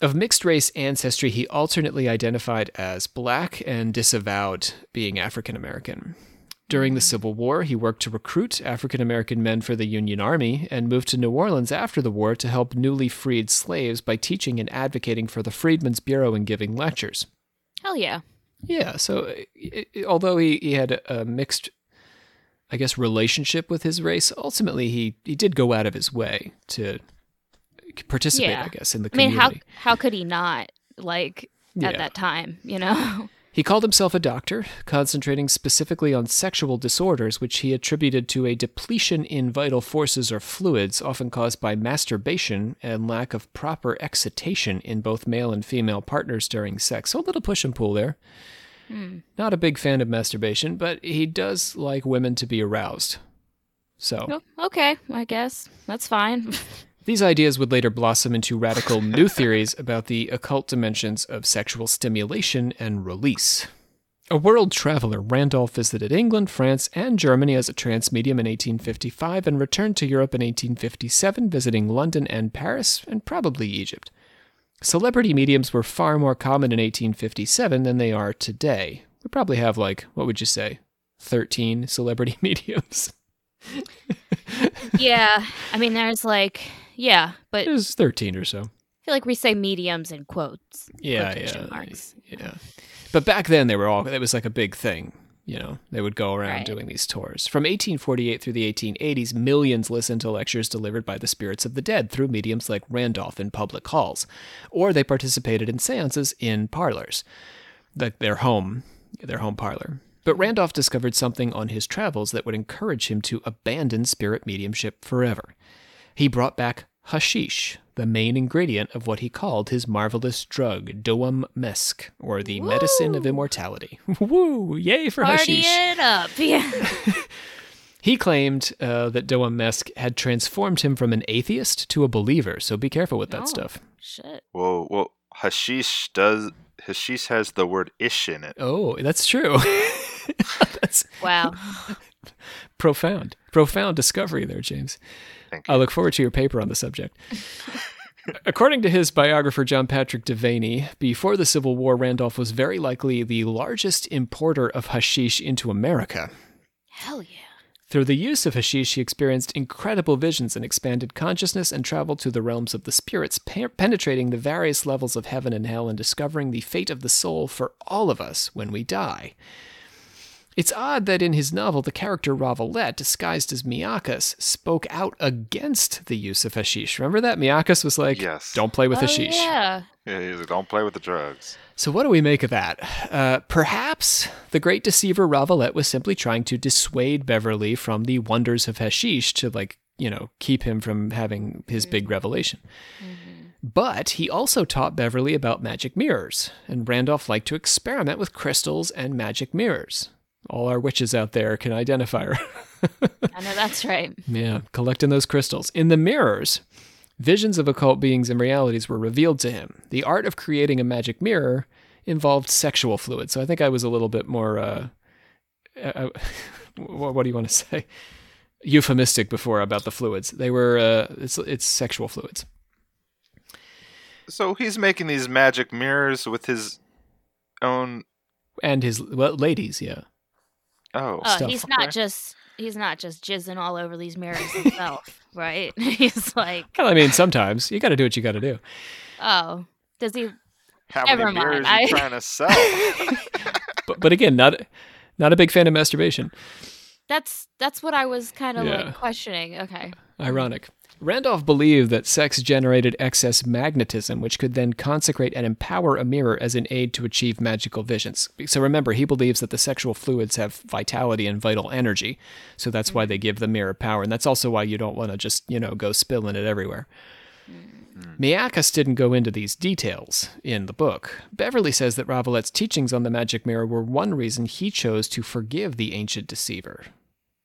Of mixed race ancestry, he alternately identified as black and disavowed being African American. During the Civil War, he worked to recruit African American men for the Union Army and moved to New Orleans after the war to help newly freed slaves by teaching and advocating for the Freedmen's Bureau and giving lectures. hell yeah. Yeah, so uh, i- i- although he, he had a, a mixed, I guess, relationship with his race, ultimately he, he did go out of his way to participate, Yeah. I guess, in the community. I mean, how how could he not like Yeah. at that time? You know. He called himself a doctor, concentrating specifically on sexual disorders, which he attributed to a depletion in vital forces or fluids, often caused by masturbation and lack of proper excitation in both male and female partners during sex. So a little push and pull there. Hmm. Not a big fan of masturbation, but he does like women to be aroused. So. Oh, okay, I guess that's fine. These ideas would later blossom into radical new theories about the occult dimensions of sexual stimulation and release. A world traveler, Randolph visited England, France, and Germany as a trance medium in 1855 and returned to Europe in 1857, visiting London and Paris, and probably Egypt. Celebrity mediums were far more common in 1857 than they are today. We probably have, like, what would you say, 13 celebrity mediums? yeah, I mean, there's like, yeah, but it was 13 or so. I feel like we say mediums in quotes. Yeah, yeah, Marks. yeah. But back then they were all. It was like a big thing. You know, they would go around Right. doing these tours. From 1848 through the 1880s, millions listened to lectures delivered by the spirits of the dead through mediums like Randolph in public halls, or they participated in seances in parlors, like their home, their home parlor. But Randolph discovered something on his travels that would encourage him to abandon spirit mediumship forever. He brought back hashish, the main ingredient of what he called his marvelous drug, Doam Mesk, or the medicine of immortality. Woo! Yay for Party hashish! it up. Yeah. He claimed uh, that Doam Mesk had transformed him from an atheist to a believer, so be careful with that Oh. stuff. Shit. Well, well, hashish does. Hashish has the word ish in it. Oh, that's true. that's Wow. profound. Profound discovery there, James. Thank I look forward to your paper on the subject. According to his biographer John Patrick Deveney, before the Civil War, Randolph was very likely the largest importer of hashish into America. Hell yeah. Through the use of hashish, he experienced incredible visions and expanded consciousness and traveled to the realms of the spirits, pe- penetrating the various levels of heaven and hell and discovering the fate of the soul for all of us when we die. It's odd that in his novel, the character Ravalette, disguised as Miakas, spoke out against the use of hashish. Remember that? Miakas was like, Yes. don't play with Oh, hashish. yeah. Yeah, he's like, don't play with the drugs. So, what do we make of that? Uh, perhaps the great deceiver Ravalette was simply trying to dissuade Beverly from the wonders of hashish to, like, you know, keep him from having his big revelation. But he also taught Beverly about magic mirrors, and Randolph liked to experiment with crystals and magic mirrors. All our witches out there can identify her. I know that's right. Yeah, collecting those crystals. In the mirrors, visions of occult beings and realities were revealed to him. The art of creating a magic mirror involved sexual fluid. So I think I was a little bit more, uh, uh, what, what do you want to say? Euphemistic before about the fluids. They were, uh, it's, it's sexual fluids. So he's making these magic mirrors with his own. And his, well, ladies, yeah. Oh, Oh, Stuff. he's not Okay. just he's not just jizzing all over these mirrors himself, right? he's like, Well, I mean, sometimes you got to do what you got to do. oh, does he? how never many mind, mirrors I- are you trying to sell? But, but again, not, not a big fan of masturbation. That's that's what I was kind of Yeah. like questioning. Okay. Ironic. Randolph believed that sex generated excess magnetism, which could then consecrate and empower a mirror as an aid to achieve magical visions. So remember, he believes that the sexual fluids have vitality and vital energy. So that's why they give the mirror power. And that's also why you don't want to just, you know, go spilling it everywhere. Mm-hmm. Miakas didn't go into these details in the book. Beverly says that Ravalette's teachings on the magic mirror were one reason he chose to forgive the ancient deceiver.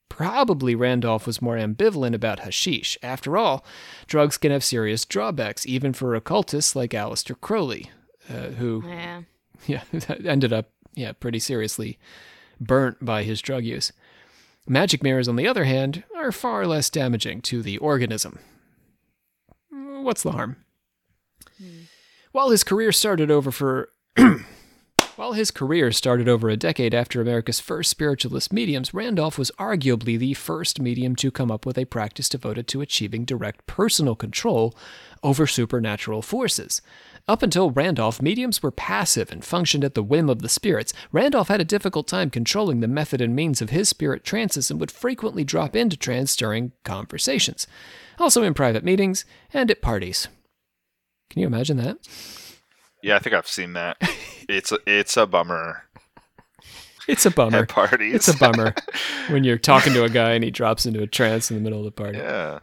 Probably Randolph was more ambivalent about hashish. After all, drugs can have serious drawbacks, even for occultists like Aleister Crowley, uh, who Yeah. yeah, ended up yeah pretty seriously burnt by his drug use. Magic mirrors, on the other hand, are far less damaging to the organism. What's the harm? While his career started over for While his career started over a decade after America's first spiritualist mediums, Randolph was arguably the first medium to come up with a practice devoted to achieving direct personal control over supernatural forces. Up until Randolph, mediums were passive and functioned at the whim of the spirits. Randolph had a difficult time controlling the method and means of his spirit trances and would frequently drop into trance during conversations, also in private meetings and at parties. Can you imagine that? Yeah, I think I've seen that. It's a, it's a bummer It's a bummer. at parties. It's a bummer when you're talking to a guy and he drops into a trance in the middle of the party, yeah.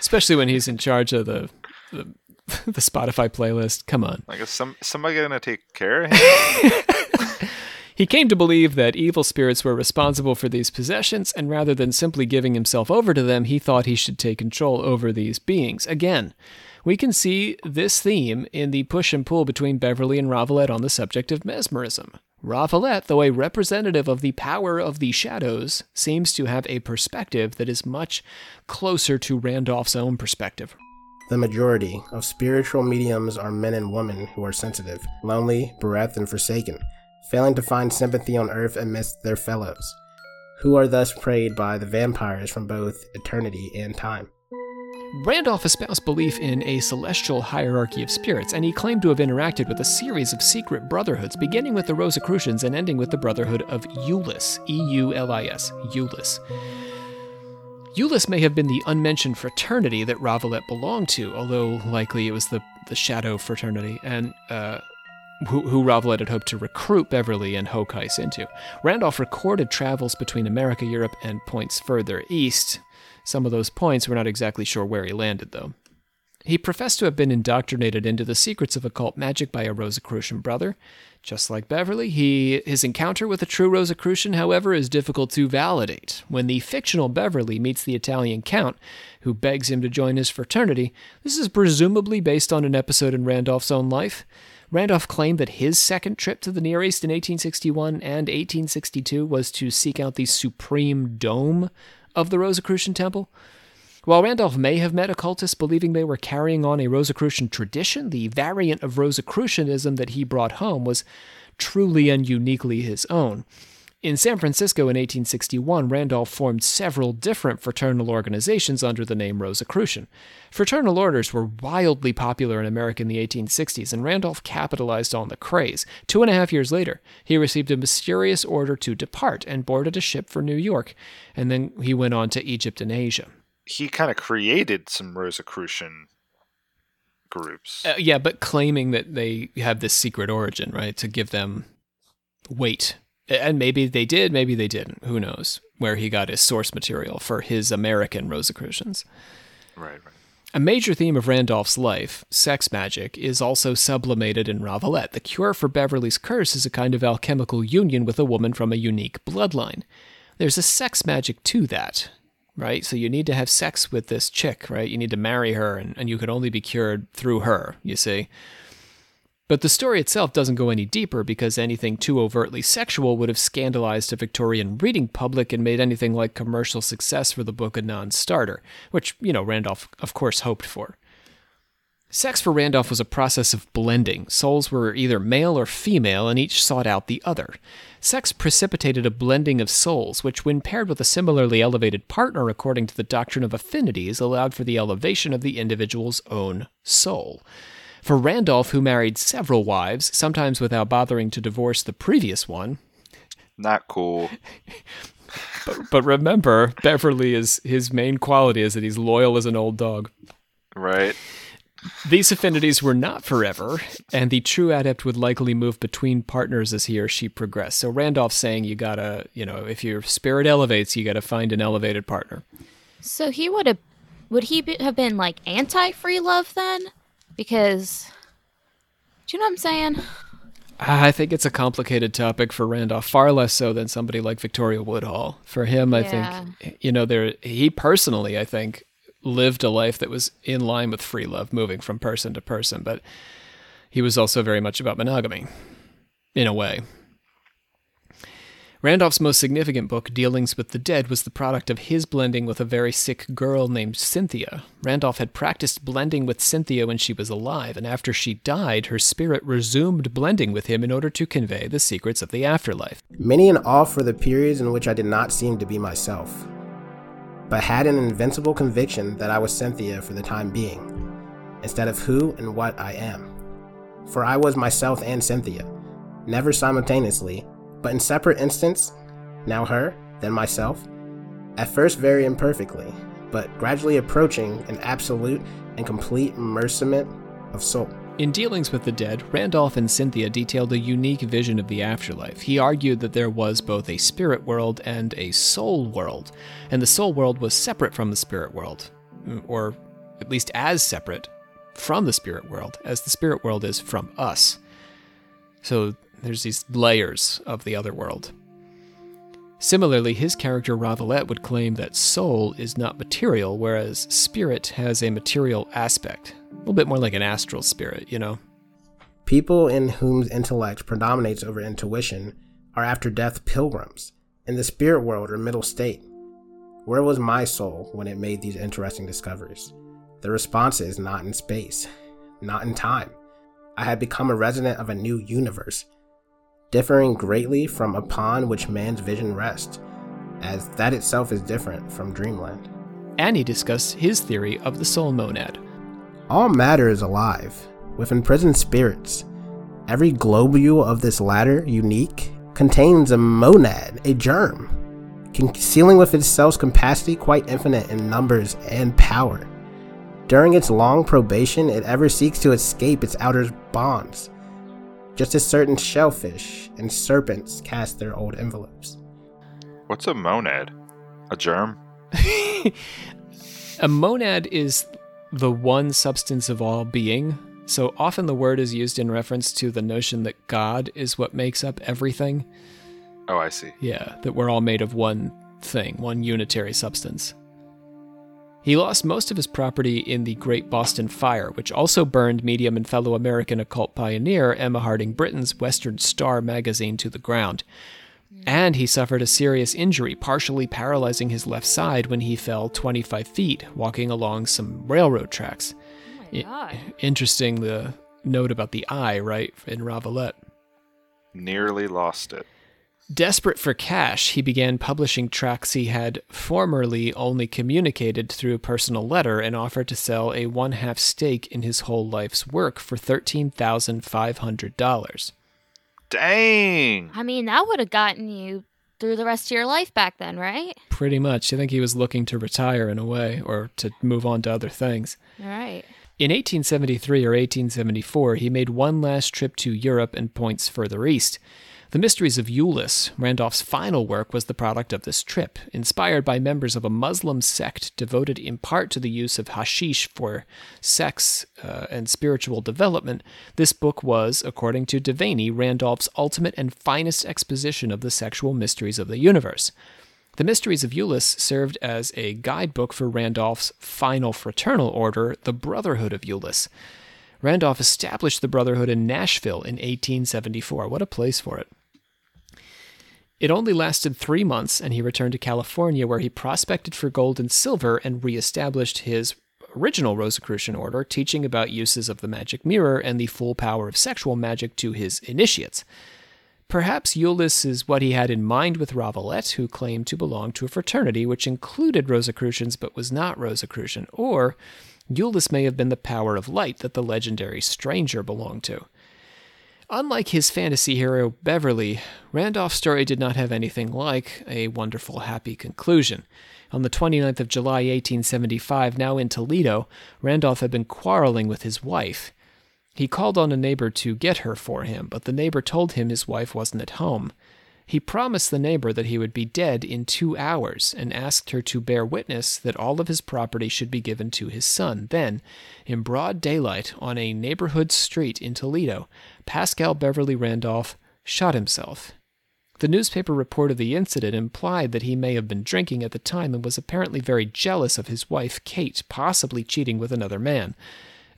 especially when he's in charge of the the, the Spotify playlist. Come on. Like, is some somebody gonna take care of him? He came to believe that evil spirits were responsible for these possessions, and rather than simply giving himself over to them, he thought he should take control over these beings. Again, we can see this theme in the push and pull between Beverly and Ravalette on the subject of mesmerism. Ravalette, though a representative of the power of the shadows, seems to have a perspective that is much closer to Randolph's own perspective. The majority of spiritual mediums are men and women who are sensitive, lonely, bereft, and forsaken, failing to find sympathy on earth amidst their fellows, who are thus preyed by the vampires from both eternity and time. Randolph espoused belief in a celestial hierarchy of spirits, and he claimed to have interacted with a series of secret brotherhoods, beginning with the Rosicrucians and ending with the Brotherhood of Eulis, E U L I S, Eulis. Eulis may have been the unmentioned fraternity that Ravalette belonged to, although likely it was the, the Shadow Fraternity, and uh, who, who Ravalette had hoped to recruit Beverly and Hokais into. Randolph recorded travels between America, Europe, and points further east. Some of those points we're not exactly sure where he landed, though. He professed to have been indoctrinated into the secrets of occult magic by a Rosicrucian brother. Just like Beverly, he, his encounter with a true Rosicrucian, however, is difficult to validate. When the fictional Beverly meets the Italian Count, who begs him to join his fraternity, this is presumably based on an episode in Randolph's own life. Randolph claimed that his second trip to the Near East in 1861 and 1862 was to seek out the supreme dome of the Rosicrucian Temple. While Randolph may have met occultists believing they were carrying on a Rosicrucian tradition, the variant of Rosicrucianism that he brought home was truly and uniquely his own. In San Francisco in 1861, Randolph formed several different fraternal organizations under the name Rosicrucian. Fraternal orders were wildly popular in America in the 1860s, and Randolph capitalized on the craze. Two and a half years later, he received a mysterious order to depart and boarded a ship for New York, and then he went on to Egypt and Asia. He kind of created some Rosicrucian groups. Uh, yeah, but claiming that they have this secret origin, right, to give them weight and maybe they did, maybe they didn't. Who knows where he got his source material for his American Rosicrucians? Right, right. A major theme of Randolph's life, sex magic, is also sublimated in Ravalette. The cure for Beverly's curse is a kind of alchemical union with a woman from a unique bloodline. There's a sex magic to that, right? So you need to have sex with this chick, right? You need to marry her, and, and you can only be cured through her, you see. But the story itself doesn't go any deeper because anything too overtly sexual would have scandalized a Victorian reading public and made anything like commercial success for the book a non starter, which, you know, Randolph, of course, hoped for. Sex for Randolph was a process of blending. Souls were either male or female, and each sought out the other. Sex precipitated a blending of souls, which, when paired with a similarly elevated partner according to the doctrine of affinities, allowed for the elevation of the individual's own soul. For Randolph, who married several wives, sometimes without bothering to divorce the previous one. Not cool. but, but remember, Beverly is his main quality is that he's loyal as an old dog. Right. These affinities were not forever, and the true adept would likely move between partners as he or she progressed. So Randolph's saying you gotta, you know, if your spirit elevates, you gotta find an elevated partner. So he would have, would he be, have been like anti free love then? Because do you know what I'm saying? I think it's a complicated topic for Randolph, far less so than somebody like Victoria Woodhull. For him, I yeah. think you know there he personally, I think, lived a life that was in line with free love, moving from person to person, but he was also very much about monogamy in a way. Randolph's most significant book, Dealings with the Dead, was the product of his blending with a very sick girl named Cynthia. Randolph had practiced blending with Cynthia when she was alive, and after she died, her spirit resumed blending with him in order to convey the secrets of the afterlife. Many and off were the periods in which I did not seem to be myself, but had an invincible conviction that I was Cynthia for the time being, instead of who and what I am. For I was myself and Cynthia, never simultaneously but in separate instants, now her, then myself, at first very imperfectly, but gradually approaching an absolute and complete immersement of soul. In Dealings with the Dead, Randolph and Cynthia detailed a unique vision of the afterlife. He argued that there was both a spirit world and a soul world, and the soul world was separate from the spirit world, or at least as separate from the spirit world as the spirit world is from us. So there's these layers of the other world. Similarly, his character Ravalette would claim that soul is not material, whereas spirit has a material aspect. A little bit more like an astral spirit, you know? People in whose intellect predominates over intuition are after death pilgrims, in the spirit world or middle state. Where was my soul when it made these interesting discoveries? The response is not in space, not in time. I had become a resident of a new universe, differing greatly from upon which man's vision rests, as that itself is different from dreamland. and he discussed his theory of the soul monad. All matter is alive, with imprisoned spirits. Every globule of this latter, unique, contains a monad, a germ, concealing within itself capacity quite infinite in numbers and power. During its long probation, it ever seeks to escape its outer bonds, just as certain shellfish and serpents cast their old envelopes. What's a monad? A germ? a monad is the one substance of all being. So often the word is used in reference to the notion that God is what makes up everything. Oh, I see. Yeah, that we're all made of one thing, one unitary substance. He lost most of his property in the Great Boston Fire, which also burned medium and fellow American occult pioneer Emma Hardinge Britten's Western Star magazine to the ground. And he suffered a serious injury, partially paralyzing his left side when he fell 25 feet walking along some railroad tracks. Oh my god. Interesting the note about the eye, right, in Ravalette. Nearly lost it. Desperate for cash, he began publishing tracks he had formerly only communicated through a personal letter and offered to sell a one half stake in his whole life's work for $13,500. Dang! I mean, that would have gotten you through the rest of your life back then, right? Pretty much. I think he was looking to retire in a way or to move on to other things. All right. In 1873 or 1874, he made one last trip to Europe and points further east. The Mysteries of Eulis, Randolph's final work, was the product of this trip. Inspired by members of a Muslim sect devoted in part to the use of hashish for sex uh, and spiritual development, this book was, according to Deveney, Randolph's ultimate and finest exposition of the sexual mysteries of the universe. The Mysteries of Eulis served as a guidebook for Randolph's final fraternal order, the Brotherhood of Eulis. Randolph established the Brotherhood in Nashville in 1874. What a place for it. It only lasted three months, and he returned to California, where he prospected for gold and silver and reestablished his original Rosicrucian order, teaching about uses of the magic mirror and the full power of sexual magic to his initiates. Perhaps Eulis is what he had in mind with Ravalette, who claimed to belong to a fraternity which included Rosicrucians but was not Rosicrucian, or Eulis may have been the power of light that the legendary stranger belonged to. Unlike his fantasy hero Beverly, Randolph's story did not have anything like a wonderful, happy conclusion. On the 29th of July, 1875, now in Toledo, Randolph had been quarreling with his wife. He called on a neighbor to get her for him, but the neighbor told him his wife wasn't at home. He promised the neighbor that he would be dead in two hours and asked her to bear witness that all of his property should be given to his son. Then, in broad daylight on a neighborhood street in Toledo, Paschal Beverly Randolph shot himself. The newspaper report of the incident implied that he may have been drinking at the time and was apparently very jealous of his wife, Kate, possibly cheating with another man.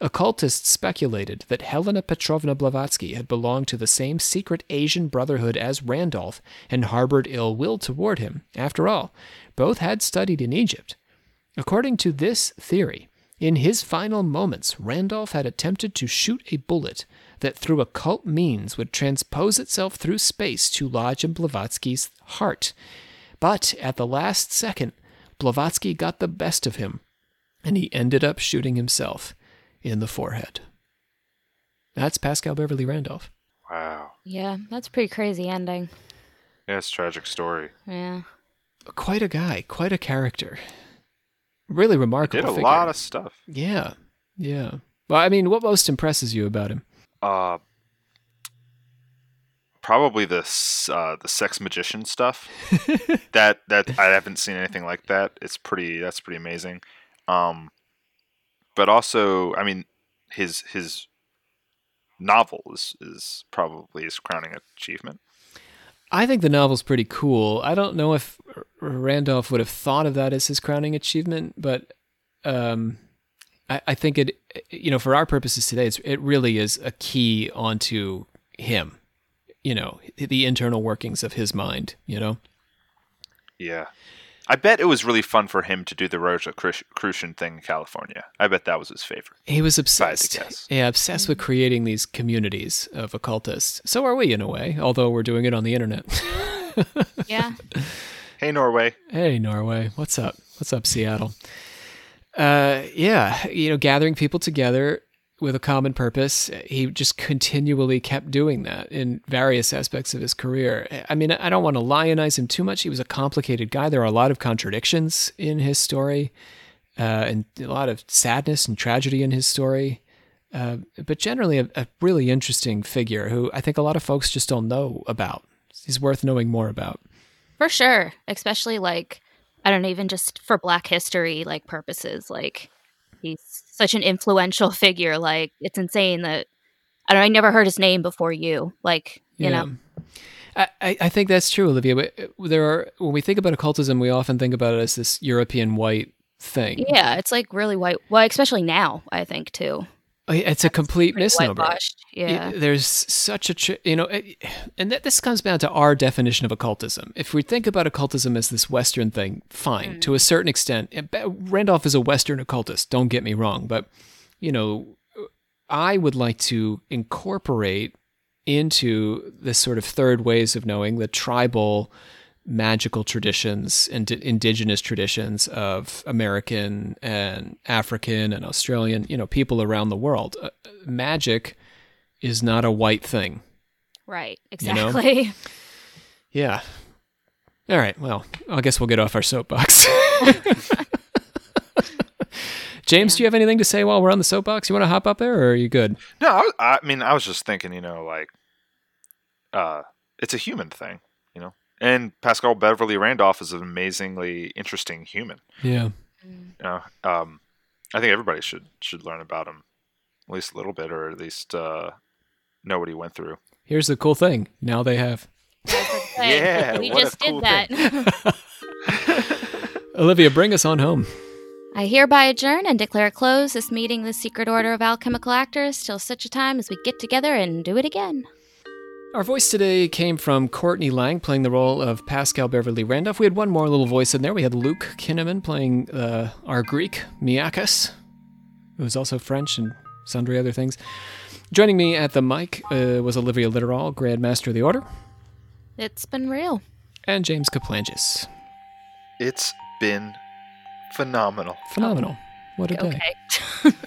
Occultists speculated that Helena Petrovna Blavatsky had belonged to the same secret Asian brotherhood as Randolph and harbored ill will toward him. After all, both had studied in Egypt. According to this theory, in his final moments, Randolph had attempted to shoot a bullet that through occult means would transpose itself through space to lodge in Blavatsky's heart. But at the last second, Blavatsky got the best of him, and he ended up shooting himself in the forehead. That's Paschal Beverly Randolph. Wow. Yeah, that's a pretty crazy ending. Yeah, it's a tragic story. Yeah. Quite a guy, quite a character. Really remarkable. Did a figure. lot of stuff. Yeah, yeah. Well, I mean, what most impresses you about him? Uh, probably the uh, the sex magician stuff. that that I haven't seen anything like that. It's pretty. That's pretty amazing. Um, but also, I mean, his his novel is is probably his crowning achievement. I think the novel's pretty cool. I don't know if Randolph would have thought of that as his crowning achievement, but um, I, I think it, you know, for our purposes today, it's, it really is a key onto him, you know, the internal workings of his mind, you know? Yeah. I bet it was really fun for him to do the Rosicrucian thing in California. I bet that was his favorite. He was I had to obsessed. Yeah, obsessed with creating these communities of occultists. So are we, in a way, although we're doing it on the internet. Yeah. Hey, Norway. hey, Norway. What's up? What's up, Seattle? uh, yeah, you know, gathering people together with a common purpose. He just continually kept doing that in various aspects of his career. I mean, I don't want to lionize him too much. He was a complicated guy. There are a lot of contradictions in his story, uh, and a lot of sadness and tragedy in his story. Uh, but generally, a, a really interesting figure who I think a lot of folks just don't know about. He's worth knowing more about. For sure. Especially like I don't even just for black history like purposes. Like he's such an influential figure. Like it's insane that I don't I never heard his name before you. Like, you know. I, I think that's true, Olivia. But uh, there are when we think about occultism, we often think about it as this European white thing. Yeah, it's like really white. Well, especially now, I think too. It's a complete misnomer. Yeah. There's such a, tr- you know, it- and that this comes down to our definition of occultism. If we think about occultism as this Western thing, fine, to a certain extent. Eh, Randolph is a Western occultist, don't get me wrong, but, you know, I would like to incorporate into this sort of third ways of knowing the tribal magical traditions and indigenous traditions of American and African and Australian, you know, people around the world. Uh, magic is not a white thing. right. you know? Exactly. Yeah. All right. Well, I guess we'll get off our soapbox. James, do you have anything to say while we're on the soapbox? You want to hop up there, or are you good? No, I, was- I mean, I was just thinking, you know, like, uh, it's a human thing, you know. And Paschal Beverly Randolph is an amazingly interesting human. Yeah. You know, um, I think everybody should should learn about him at least a little bit, or at least uh, know what he went through. Here's the cool thing. Now they have. Yeah, we what a just cool did that. Olivia, bring us on home. I hereby adjourn and declare closed this meeting, the Secret Order of Alchemical Actors, till such a time as we get together and do it again. Our voice today came from Courtney Lang playing the role of Paschal Beverly Randolph. We had one more little voice in there. We had Luke Kinnaman playing uh, our Greek, Miakas, who was also French and sundry other things. Joining me at the mic uh, was Olivia Litteral, Grand Master of the Order, It's been real. and James Kaplangis. It's been phenomenal. Phenomenal. What a day. Okay.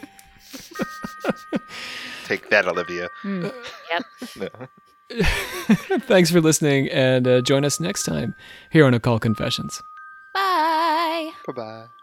Take that, Olivia. Hmm. Yep. No. Thanks for listening, and uh, join us next time here on Occult Confessions. Bye. Bye bye.